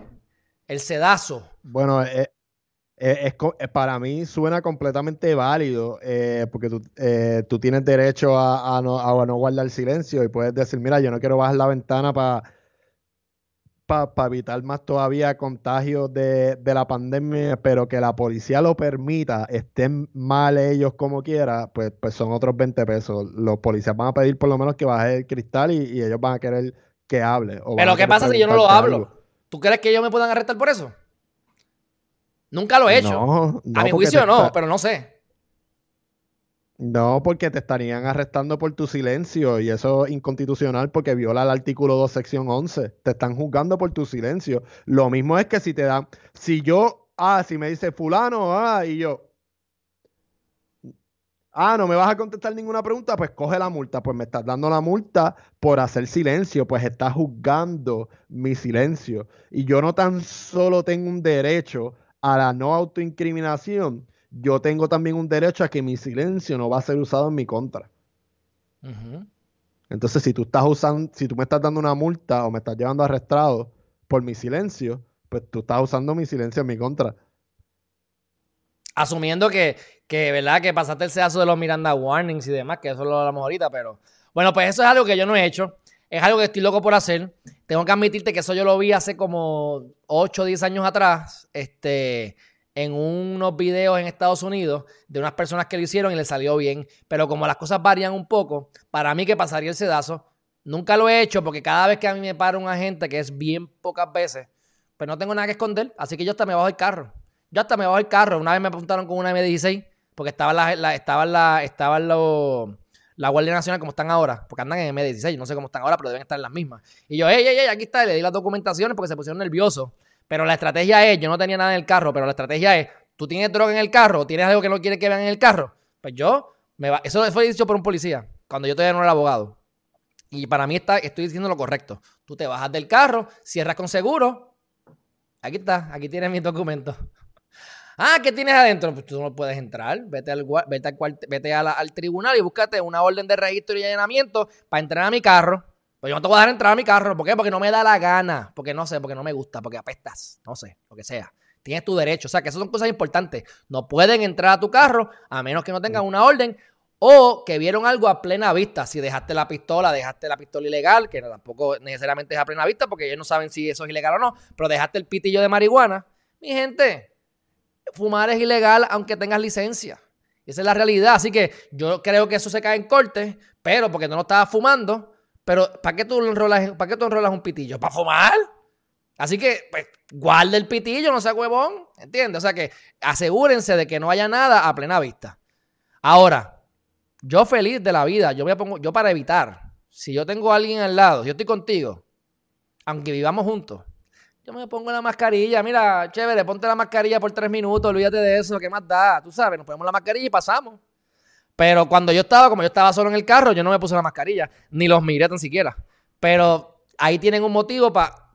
el sedazo bueno, eh, eh, es, para mí suena completamente válido eh, porque tú, tú, tienes derecho a, no, a, no, guardar silencio y puedes decir, mira, yo no quiero bajar la ventana para evitar más todavía contagios de, la pandemia, pero que la policía lo permita, estén mal ellos como quiera, pues, pues son otros 20 pesos. Los policías van a pedir por lo menos que baje el cristal y, ellos van a querer que hable. pero ¿qué pasa si yo no lo hablo? ¿Tú crees que ellos me puedan arrestar por eso? Nunca lo he hecho. a mi juicio no, pero no sé. No, porque te estarían arrestando por tu silencio y eso es inconstitucional porque viola el artículo 2, sección 11. Te están juzgando por tu silencio. Lo mismo es que si te dan, si yo, ah, si me dice fulano, ah, y yo, ah, no me vas a contestar ninguna pregunta, pues coge la multa. Pues me estás dando la multa por hacer silencio, pues estás juzgando mi silencio. Y yo no tan solo tengo un derecho a la no autoincriminación, yo tengo también un derecho a que mi silencio no va a ser usado en mi contra. Entonces, si tú estás usando, si tú me estás dando una multa o me estás llevando arrestado por mi silencio, pues tú estás usando mi silencio en mi contra. Asumiendo que, que ¿verdad? Que pasaste el sedazo de los Miranda Warnings y demás, que eso lo hablamos ahorita, pero bueno, pues eso es algo que yo no he hecho. Es algo que estoy loco por hacer. Tengo que admitirte que eso yo lo vi hace como 8 o 10 años atrás. Este en unos videos en Estados Unidos de unas personas que lo hicieron y le salió bien. Pero como las cosas varían un poco, para mí que pasaría el sedazo, nunca lo he hecho porque cada vez que a mí me para un agente, que es bien pocas veces, pues no tengo nada que esconder. Así que yo hasta me bajo el carro. Yo hasta me bajo el carro. Una vez me apuntaron con una M16 porque estaba la, la, estaba la, estaba la Guardia Nacional como están ahora, porque andan en M16, no sé cómo están ahora, pero deben estar en las mismas. Y yo, ey, ey, ey, aquí está, le di las documentaciones porque se pusieron nerviosos. Pero la estrategia es, yo no tenía nada en el carro, pero la estrategia es, tú tienes droga en el carro, tienes algo que no quieres que vean en el carro. Pues yo, me va, eso fue dicho por un policía, cuando yo todavía no era abogado. Y para mí está, estoy diciendo lo correcto. Tú te bajas del carro, cierras con seguro. Aquí está, aquí tienes mis documentos. Ah, ¿qué tienes adentro? Pues tú no puedes entrar. Vete al, vete al, vete al tribunal y búscate una orden de registro y allanamiento para entrar a mi carro. Pues yo no te voy a dejar entrar a mi carro. ¿Por qué? Porque no me da la gana. Porque no sé, porque no me gusta, porque apestas. No sé, lo que sea. Tienes tu derecho. O sea, que esas son cosas importantes. No pueden entrar a tu carro a menos que no tengan una orden o que vieron algo a plena vista. Si dejaste la pistola, dejaste la pistola ilegal, que tampoco necesariamente es a plena vista porque ellos no saben si eso es ilegal o no, pero dejaste el pitillo de marihuana. Mi gente, fumar es ilegal aunque tengas licencia. Esa es la realidad. Así que yo creo que eso se cae en corte, pero porque no lo estabas fumando, pero ¿para qué tú enrolas, ¿para qué tú enrolas un pitillo? ¿Para fumar? Así que, pues, guarda el pitillo, no sea huevón, ¿entiendes? O sea que asegúrense de que no haya nada a plena vista. Ahora, yo feliz de la vida, yo me pongo, yo para evitar, si yo tengo a alguien al lado, yo estoy contigo, aunque vivamos juntos, yo me pongo la mascarilla, mira, chévere, ponte la mascarilla por tres minutos, olvídate de eso, ¿qué más da? Tú sabes, nos ponemos la mascarilla y pasamos. Pero cuando yo estaba, como yo estaba solo en el carro, yo no me puse la mascarilla, ni los miré tan siquiera. Pero ahí tienen un motivo para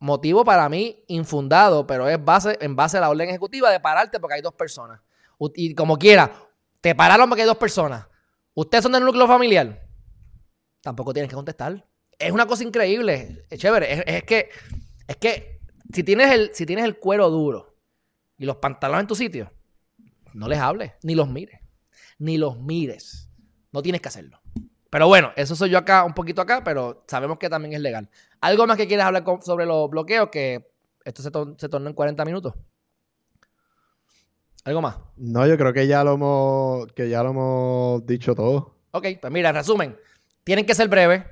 motivo para mí infundado, pero es base, en base a la orden ejecutiva de pararte porque hay dos personas. Y como quiera, te pararon porque hay dos personas. ¿Ustedes son del núcleo familiar? Tampoco tienes que contestar. Es una cosa increíble, es chévere. Es, que, es que si tienes, el, si tienes el cuero duro y los pantalones en tu sitio, no les hables, ni los mires ni los mires. No tienes que hacerlo. Pero bueno, eso soy yo acá, un poquito acá, pero sabemos que también es legal. ¿Algo más que quieres hablar sobre los bloqueos? Que esto se, se tornó en 40 minutos. ¿Algo más? No, yo creo que ya lo hemos, que ya lo hemos dicho todo. Ok, pues mira, en resumen, tienen que ser breves.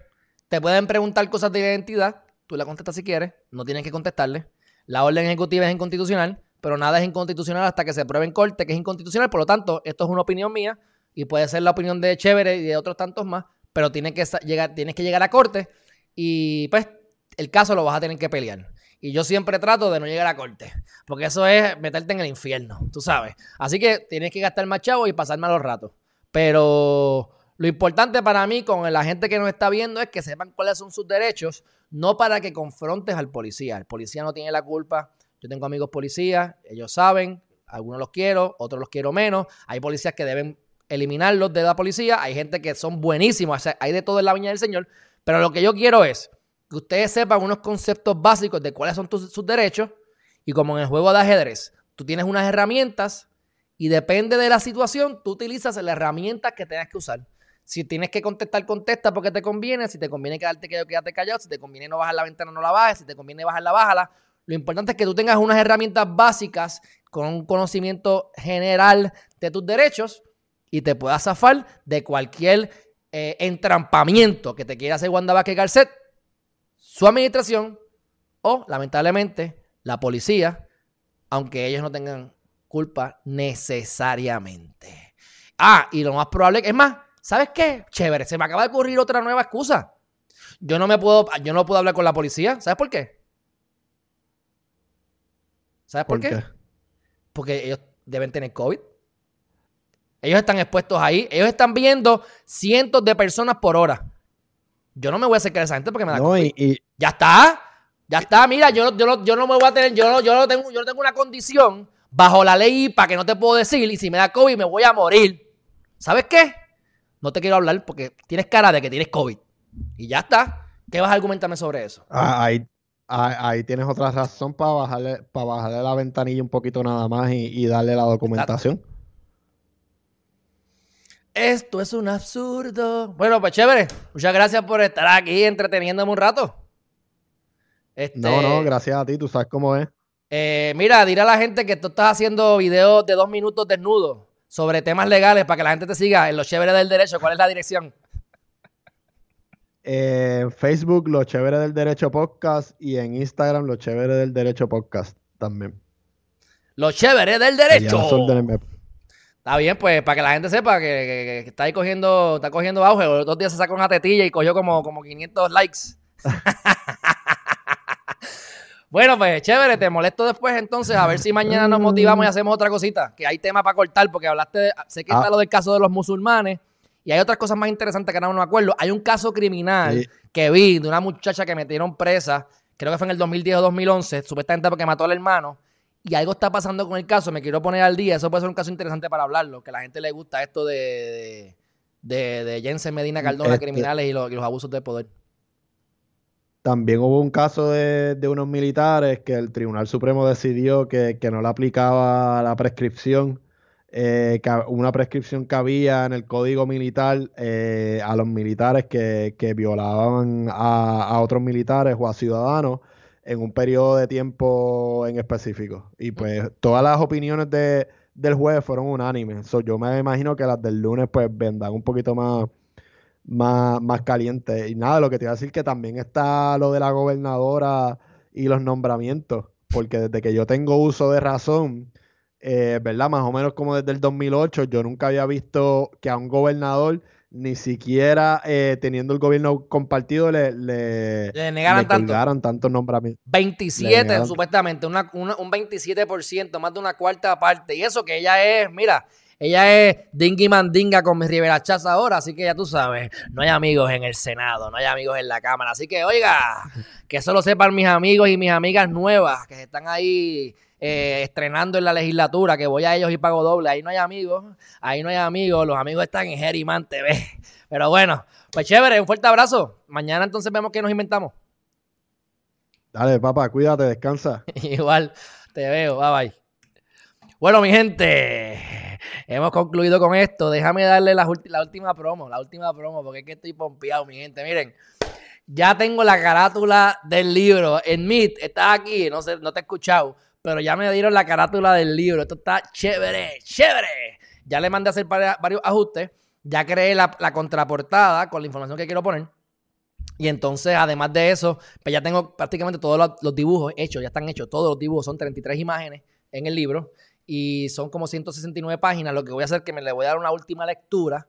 Te pueden preguntar cosas de identidad. Tú la contestas si quieres. No tienes que contestarle. La orden ejecutiva es inconstitucional pero nada es inconstitucional hasta que se pruebe en corte que es inconstitucional. Por lo tanto, esto es una opinión mía y puede ser la opinión de Chévere y de otros tantos más, pero tiene que llegar, tienes que llegar a corte y pues el caso lo vas a tener que pelear. Y yo siempre trato de no llegar a corte, porque eso es meterte en el infierno, tú sabes. Así que tienes que gastar más chavo y pasar malos ratos. Pero lo importante para mí con la gente que nos está viendo es que sepan cuáles son sus derechos, no para que confrontes al policía. El policía no tiene la culpa yo tengo amigos policías, ellos saben, algunos los quiero, otros los quiero menos. Hay policías que deben eliminarlos de la policía, hay gente que son buenísimos, hay de todo en la viña del Señor, pero lo que yo quiero es que ustedes sepan unos conceptos básicos de cuáles son sus derechos y como en el juego de ajedrez, tú tienes unas herramientas y depende de la situación, tú utilizas la herramienta que tengas que usar. Si tienes que contestar, contesta porque te conviene. Si te conviene quedarte quedado, quédate callado. Si te conviene no bajar la ventana, no la bajes. Si te conviene bajarla, bájala. Lo importante es que tú tengas unas herramientas básicas con un conocimiento general de tus derechos y te puedas zafar de cualquier eh, entrampamiento que te quiera hacer Wanda Vázquez Garcet, su administración o, lamentablemente, la policía, aunque ellos no tengan culpa necesariamente. Ah, y lo más probable, es más, ¿sabes qué? Chévere, se me acaba de ocurrir otra nueva excusa. Yo no me puedo, yo no puedo hablar con la policía. ¿Sabes por qué? ¿Sabes por, qué? Porque ellos deben tener COVID. Ellos están expuestos ahí. Ellos están viendo cientos de personas por hora. Yo no me voy a acercar a esa gente porque me da COVID. Ya está. Ya está. Mira, yo, yo, yo no me voy a tener. Yo no, yo no tengo, yo no tengo una condición bajo la ley para que no te puedo decir. Y si me da COVID, me voy a morir. ¿Sabes qué? No te quiero hablar porque tienes cara de que tienes COVID. Y ya está. ¿Qué vas a argumentarme sobre eso? Ah, ahí, ahí, tienes otra razón para bajarle, para bajarle la ventanilla un poquito nada más y, darle la documentación. Esto es un absurdo. Bueno, pues chévere. Muchas gracias por estar aquí entreteniéndome un rato. Este, no, no, gracias a ti, tú sabes cómo es. Eh, mira, diré a la gente que tú estás haciendo videos de dos minutos desnudos sobre temas legales para que la gente te siga en los chéveres del derecho. ¿Cuál es la dirección? En Facebook, Los Chéveres del Derecho Podcast y en Instagram, Los Chéveres del Derecho Podcast también. Los Chéveres del Derecho. Está bien, pues para que la gente sepa que, está ahí cogiendo, está cogiendo auge. Los dos días se sacó una tetilla y cogió como, como 500 likes. bueno, pues chévere, te molesto después entonces a ver si mañana nos motivamos y hacemos otra cosita. Que hay tema para cortar porque hablaste, de, sé que está ah. lo del caso de los musulmanes y hay otras cosas más interesantes que no me acuerdo. Hay un caso criminal que vi de una muchacha que metieron presa, creo que fue en el 2010 o 2011, supuestamente porque mató al hermano. Y algo está pasando con el caso, me quiero poner al día. Eso puede ser un caso interesante para hablarlo, que a la gente le gusta esto de, de, de, Jensen Medina Cardona, este criminales y los, abusos de poder. También hubo un caso de, unos militares que el Tribunal Supremo decidió que, que no le aplicaba la prescripción eh, una prescripción que había en el código militar eh, a los militares que, violaban a, otros militares o a ciudadanos en un periodo de tiempo en específico. Y pues todas las opiniones de, del juez fueron unánimes. yo me imagino que las del lunes pues vendrán un poquito más, más, más calientes. Y nada, lo que te iba a decir que también está lo de la gobernadora y los nombramientos. Porque desde que yo tengo uso de razón, eh, ¿verdad? Más o menos como desde el 2008, yo nunca había visto que a un gobernador, ni siquiera eh, teniendo el gobierno compartido, le, le, negaran tanto. tantos nombramientos. 27, supuestamente, un 27%, más de una cuarta parte. Y eso que ella es, mira, ella es dingui mandinga con mi Rivera Chaz ahora, así que ya tú sabes, no hay amigos en el Senado, no hay amigos en la Cámara. Así que, oiga, que eso lo sepan mis amigos y mis amigas nuevas que están ahí eh, estrenando en la legislatura, que voy a ellos y pago doble. Ahí no hay amigos, ahí no hay amigos, los amigos están en Geriman TV. Pero bueno, pues chévere, un fuerte abrazo. Mañana entonces vemos qué nos inventamos. Dale, papá, cuídate, descansa. Igual, te veo, bye bye. Bueno, mi gente, hemos concluido con esto. Déjame darle la, última promo, la última promo, porque es que estoy pompeado, mi gente. Miren, ya tengo la carátula del libro. En Meet, estás aquí, no sé, no te he escuchado pero ya me dieron la carátula del libro. Esto está chévere, chévere. Ya le mandé a hacer varios ajustes. Ya creé la, contraportada con la información que quiero poner. Y entonces, además de eso, pues ya tengo prácticamente todos los, dibujos hechos, ya están hechos. Todos los dibujos son 33 imágenes en el libro y son como 169 páginas. Lo que voy a hacer es que me le voy a dar una última lectura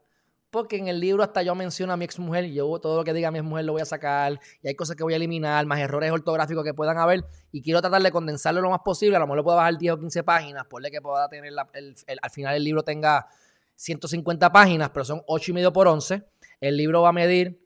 porque en el libro hasta yo menciono a mi ex mujer y yo todo lo que diga mi ex mujer lo voy a sacar y hay cosas que voy a eliminar, más errores ortográficos que puedan haber y quiero tratar de condensarlo lo más posible. A lo mejor le puedo bajar 10 o 15 páginas, por que pueda tener al final el libro tenga 150 páginas, pero son 8 y medio por 11. El libro va a medir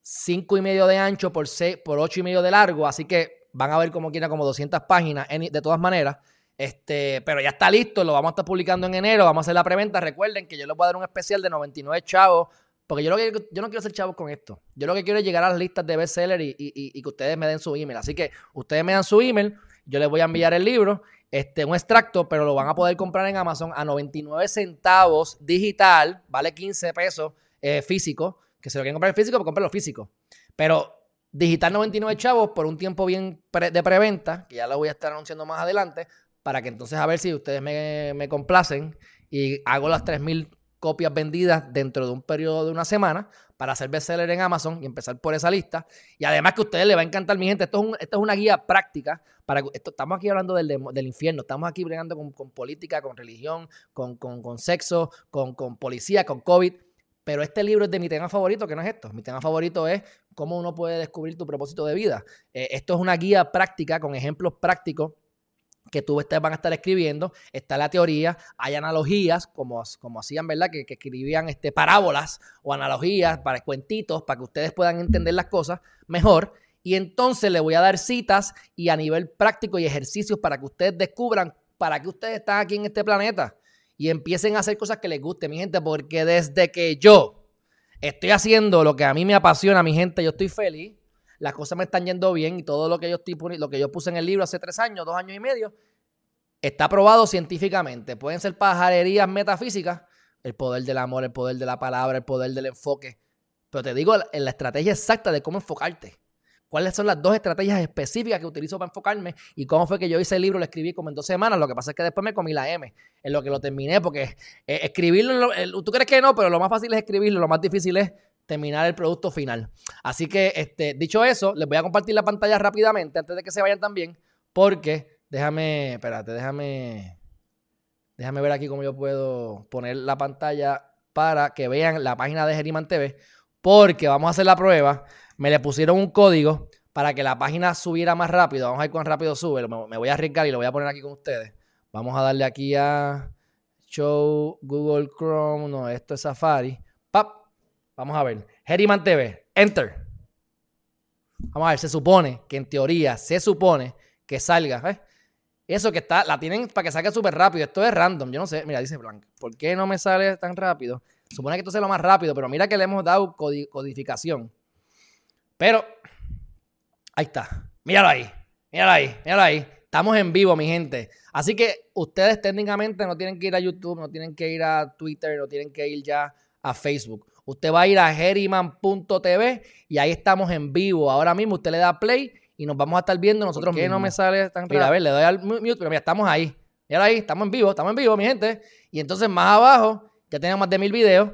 5 y medio de ancho por, 6, por 8 y medio de largo, así que van a ver como quiera como 200 páginas de todas maneras. Este, pero ya está listo, lo vamos a estar publicando en enero, vamos a hacer la preventa. Recuerden que yo les voy a dar un especial de 99 chavos, porque yo, no quiero ser chavos con esto. Yo lo que quiero es llegar a las listas de bestseller y, y, que ustedes me den su email. Así que ustedes me dan su email, yo les voy a enviar el libro, este, un extracto, pero lo van a poder comprar en Amazon a 99 centavos digital, vale 15 pesos eh, físico. Que se lo quieren comprar físico, pues comprenlo físico. Pero digital 99 chavos por un tiempo bien de preventa, que ya lo voy a estar anunciando más adelante, para que entonces a ver si ustedes me, complacen y hago las 3.000 copias vendidas dentro de un periodo de una semana para hacer bestseller en Amazon y empezar por esa lista. Y además que a ustedes les va a encantar, mi gente, esto es, esto es una guía práctica. Para, esto, estamos aquí hablando del, del, infierno, estamos aquí bregando con, con política, con religión, con, con, con sexo, con, con policía, con COVID. Pero este libro es de mi tema favorito, que no es esto. Mi tema favorito es cómo uno puede descubrir tu propósito de vida. Eh, esto es una guía práctica con ejemplos prácticos que tú van a estar escribiendo, está la teoría, hay analogías, como, como hacían, ¿verdad? Que, que, escribían este, parábolas o analogías para cuentitos, para que ustedes puedan entender las cosas mejor. Y entonces le voy a dar citas y a nivel práctico y ejercicios para que ustedes descubran para qué ustedes están aquí en este planeta y empiecen a hacer cosas que les guste, mi gente, porque desde que yo estoy haciendo lo que a mí me apasiona, mi gente, yo estoy feliz las cosas me están yendo bien y todo lo que yo estoy lo que yo puse en el libro hace tres años, dos años y medio, está probado científicamente. Pueden ser pajarerías metafísicas, el poder del amor, el poder de la palabra, el poder del enfoque. Pero te digo en la estrategia exacta de cómo enfocarte. ¿Cuáles son las dos estrategias específicas que utilizo para enfocarme? Y cómo fue que yo hice el libro, lo escribí como en dos semanas. Lo que pasa es que después me comí la M en lo que lo terminé, porque eh, escribirlo, tú crees que no, pero lo más fácil es escribirlo, lo más difícil es terminar el producto final. Así que, este, dicho eso, les voy a compartir la pantalla rápidamente antes de que se vayan también, porque déjame, espérate, déjame, déjame ver aquí cómo yo puedo poner la pantalla para que vean la página de Geriman TV, porque vamos a hacer la prueba. Me le pusieron un código para que la página subiera más rápido. Vamos a ver cuán rápido sube. Me voy a arriesgar y lo voy a poner aquí con ustedes. Vamos a darle aquí a Show Google Chrome. No, esto es Safari. Vamos a ver. Geriman TV. Enter. Vamos a ver. Se supone que en teoría se supone que salga. Eso que está, la tienen para que salga súper rápido. Esto es random. Yo no sé. Mira, dice Blanc. ¿Por qué no me sale tan rápido? Supone que esto sea lo más rápido, pero mira que le hemos dado codificación. Pero, ahí está. Míralo ahí. Míralo ahí. Míralo ahí. Estamos en vivo, mi gente. Así que ustedes técnicamente no tienen que ir a YouTube, no tienen que ir a Twitter, no tienen que ir ya a Facebook. Usted va a ir a geriman.tv y ahí estamos en vivo. Ahora mismo usted le da play y nos vamos a estar viendo nosotros ¿Por qué no me sale tan? Mira, a ver, le doy al mute, pero mira, estamos ahí. Mira ahí, estamos en vivo, estamos en vivo, mi gente. Y entonces más abajo ya tenemos más de mil videos.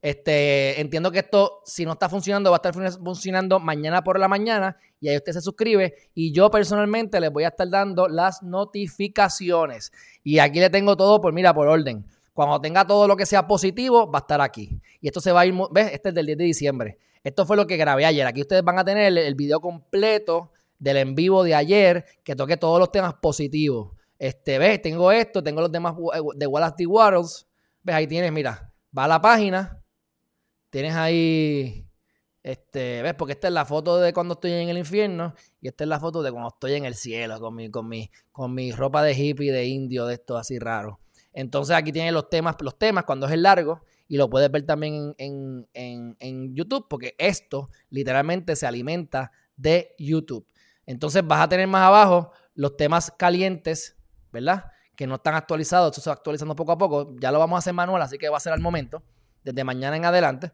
Este, entiendo que esto, si no está funcionando, va a estar funcionando mañana por la mañana. Y ahí usted se suscribe. Y yo personalmente les voy a estar dando las notificaciones. Y aquí le tengo todo por, mira, por orden. Cuando tenga todo lo que sea positivo, va a estar aquí. Y esto se va a ir, ¿ves? Este es del 10 de diciembre. Esto fue lo que grabé ayer. Aquí ustedes van a tener el, video completo del en vivo de ayer, que toque todos los temas positivos. Este, ¿ves? Tengo esto, tengo los demás de Wallace D. Wattles. ¿Ves? Ahí tienes, mira, va a la página. Tienes ahí, este, ¿ves? Porque esta es la foto de cuando estoy en el infierno y esta es la foto de cuando estoy en el cielo con mi, con mi, con mi ropa de hippie, de indio, de esto así raro. Entonces aquí tiene los temas, los temas cuando es el largo y lo puedes ver también en, YouTube porque esto literalmente se alimenta de YouTube. Entonces vas a tener más abajo los temas calientes, ¿verdad? Que no están actualizados, esto se va actualizando poco a poco. Ya lo vamos a hacer manual, así que va a ser al momento, desde mañana en adelante.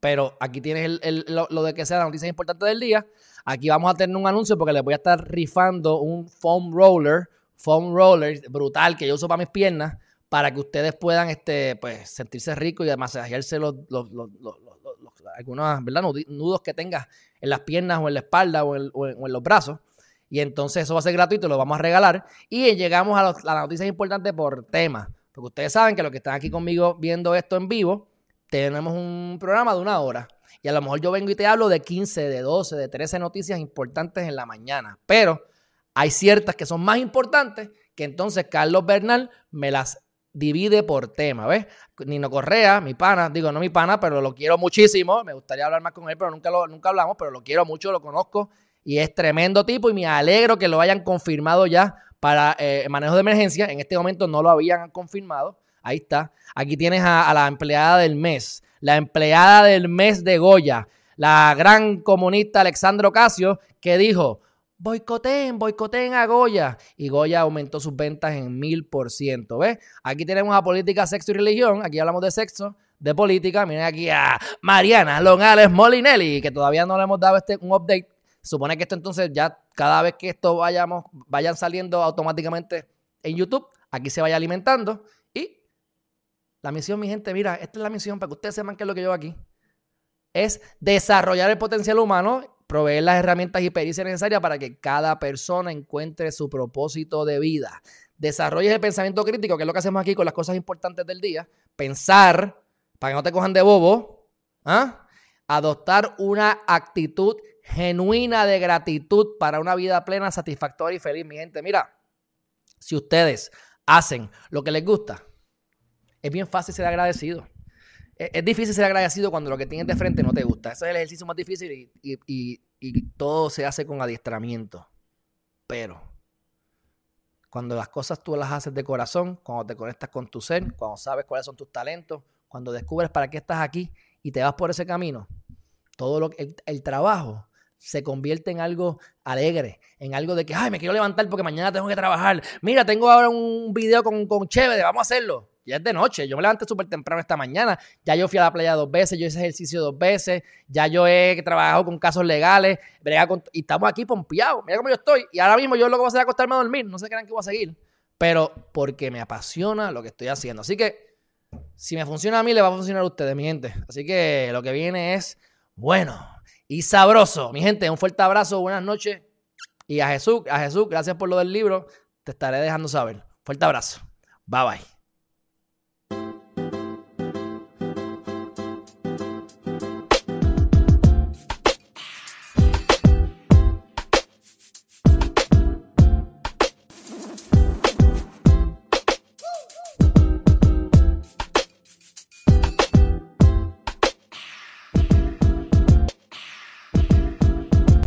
Pero aquí tienes lo, lo, de que sea la noticia importante del día. Aquí vamos a tener un anuncio porque les voy a estar rifando un foam roller foam roller brutal que yo uso para mis piernas para que ustedes puedan este, pues, sentirse ricos y masajearse los, los, los, los, algunos ¿verdad? nudos que tengas en las piernas o en la espalda o en, los brazos. Y entonces eso va a ser gratuito, lo vamos a regalar. Y llegamos a, la noticia importante por tema. Porque ustedes saben que los que están aquí conmigo viendo esto en vivo, tenemos un programa de una hora. Y a lo mejor yo vengo y te hablo de 15, de 12, de 13 noticias importantes en la mañana. Pero hay ciertas que son más importantes que entonces Carlos Bernal me las divide por tema, ¿ves? Nino Correa, mi pana, digo, no mi pana, pero lo quiero muchísimo, me gustaría hablar más con él, pero nunca, lo, nunca hablamos, pero lo quiero mucho, lo conozco y es tremendo tipo y me alegro que lo hayan confirmado ya para eh, manejo de emergencia. En este momento no lo habían confirmado. Ahí está. Aquí tienes a, a la empleada del mes, la empleada del mes de Goya, la gran comunista Alexandro Casio, que dijo, boicoteen, boicoteen a Goya. Y Goya aumentó sus ventas en mil por ciento. ¿Ves? Aquí tenemos a política, sexo y religión. Aquí hablamos de sexo, de política. Miren aquí a Mariana Longales Molinelli, que todavía no le hemos dado este, un update. Supone que esto entonces ya cada vez que esto vayamos, vayan saliendo automáticamente en YouTube, aquí se vaya alimentando. Y la misión, mi gente, mira, esta es la misión para que ustedes sepan qué es lo que yo hago aquí. es desarrollar el potencial humano, proveer las herramientas y pericias necesarias para que cada persona encuentre su propósito de vida. Desarrolles el pensamiento crítico, que es lo que hacemos aquí con las cosas importantes del día. Pensar, para que no te cojan de bobo. ¿ah? Adoptar una actitud genuina de gratitud para una vida plena, satisfactoria y feliz, mi gente. Mira, si ustedes hacen lo que les gusta, es bien fácil ser agradecido. Es, difícil ser agradecido cuando lo que tienes de frente no te gusta. Ese es el ejercicio más difícil y, y todo se hace con adiestramiento. Pero cuando las cosas tú las haces de corazón, cuando te conectas con tu ser, cuando sabes cuáles son tus talentos, cuando descubres para qué estás aquí y te vas por ese camino, todo lo, el, el trabajo se convierte en algo alegre, en algo de que, ay, me quiero levantar porque mañana tengo que trabajar. Mira, tengo ahora un video con, con Chévere, vamos a hacerlo. Ya es de noche, yo me levanté súper temprano esta mañana, ya yo fui a la playa dos veces, yo hice ejercicio dos veces, ya yo he trabajado con casos legales, y estamos aquí pompeados, mira cómo yo estoy, y ahora mismo yo lo que voy a hacer es acostarme a dormir, no sé qué que voy a seguir, pero porque me apasiona lo que estoy haciendo. Así que, si me funciona a mí, le va a funcionar a ustedes, mi gente. Así que lo que viene es, bueno, y sabroso. Mi gente, un fuerte abrazo, buenas noches. Y a Jesús, a Jesús, gracias por lo del libro. Te estaré dejando saber. Fuerte abrazo. Bye bye.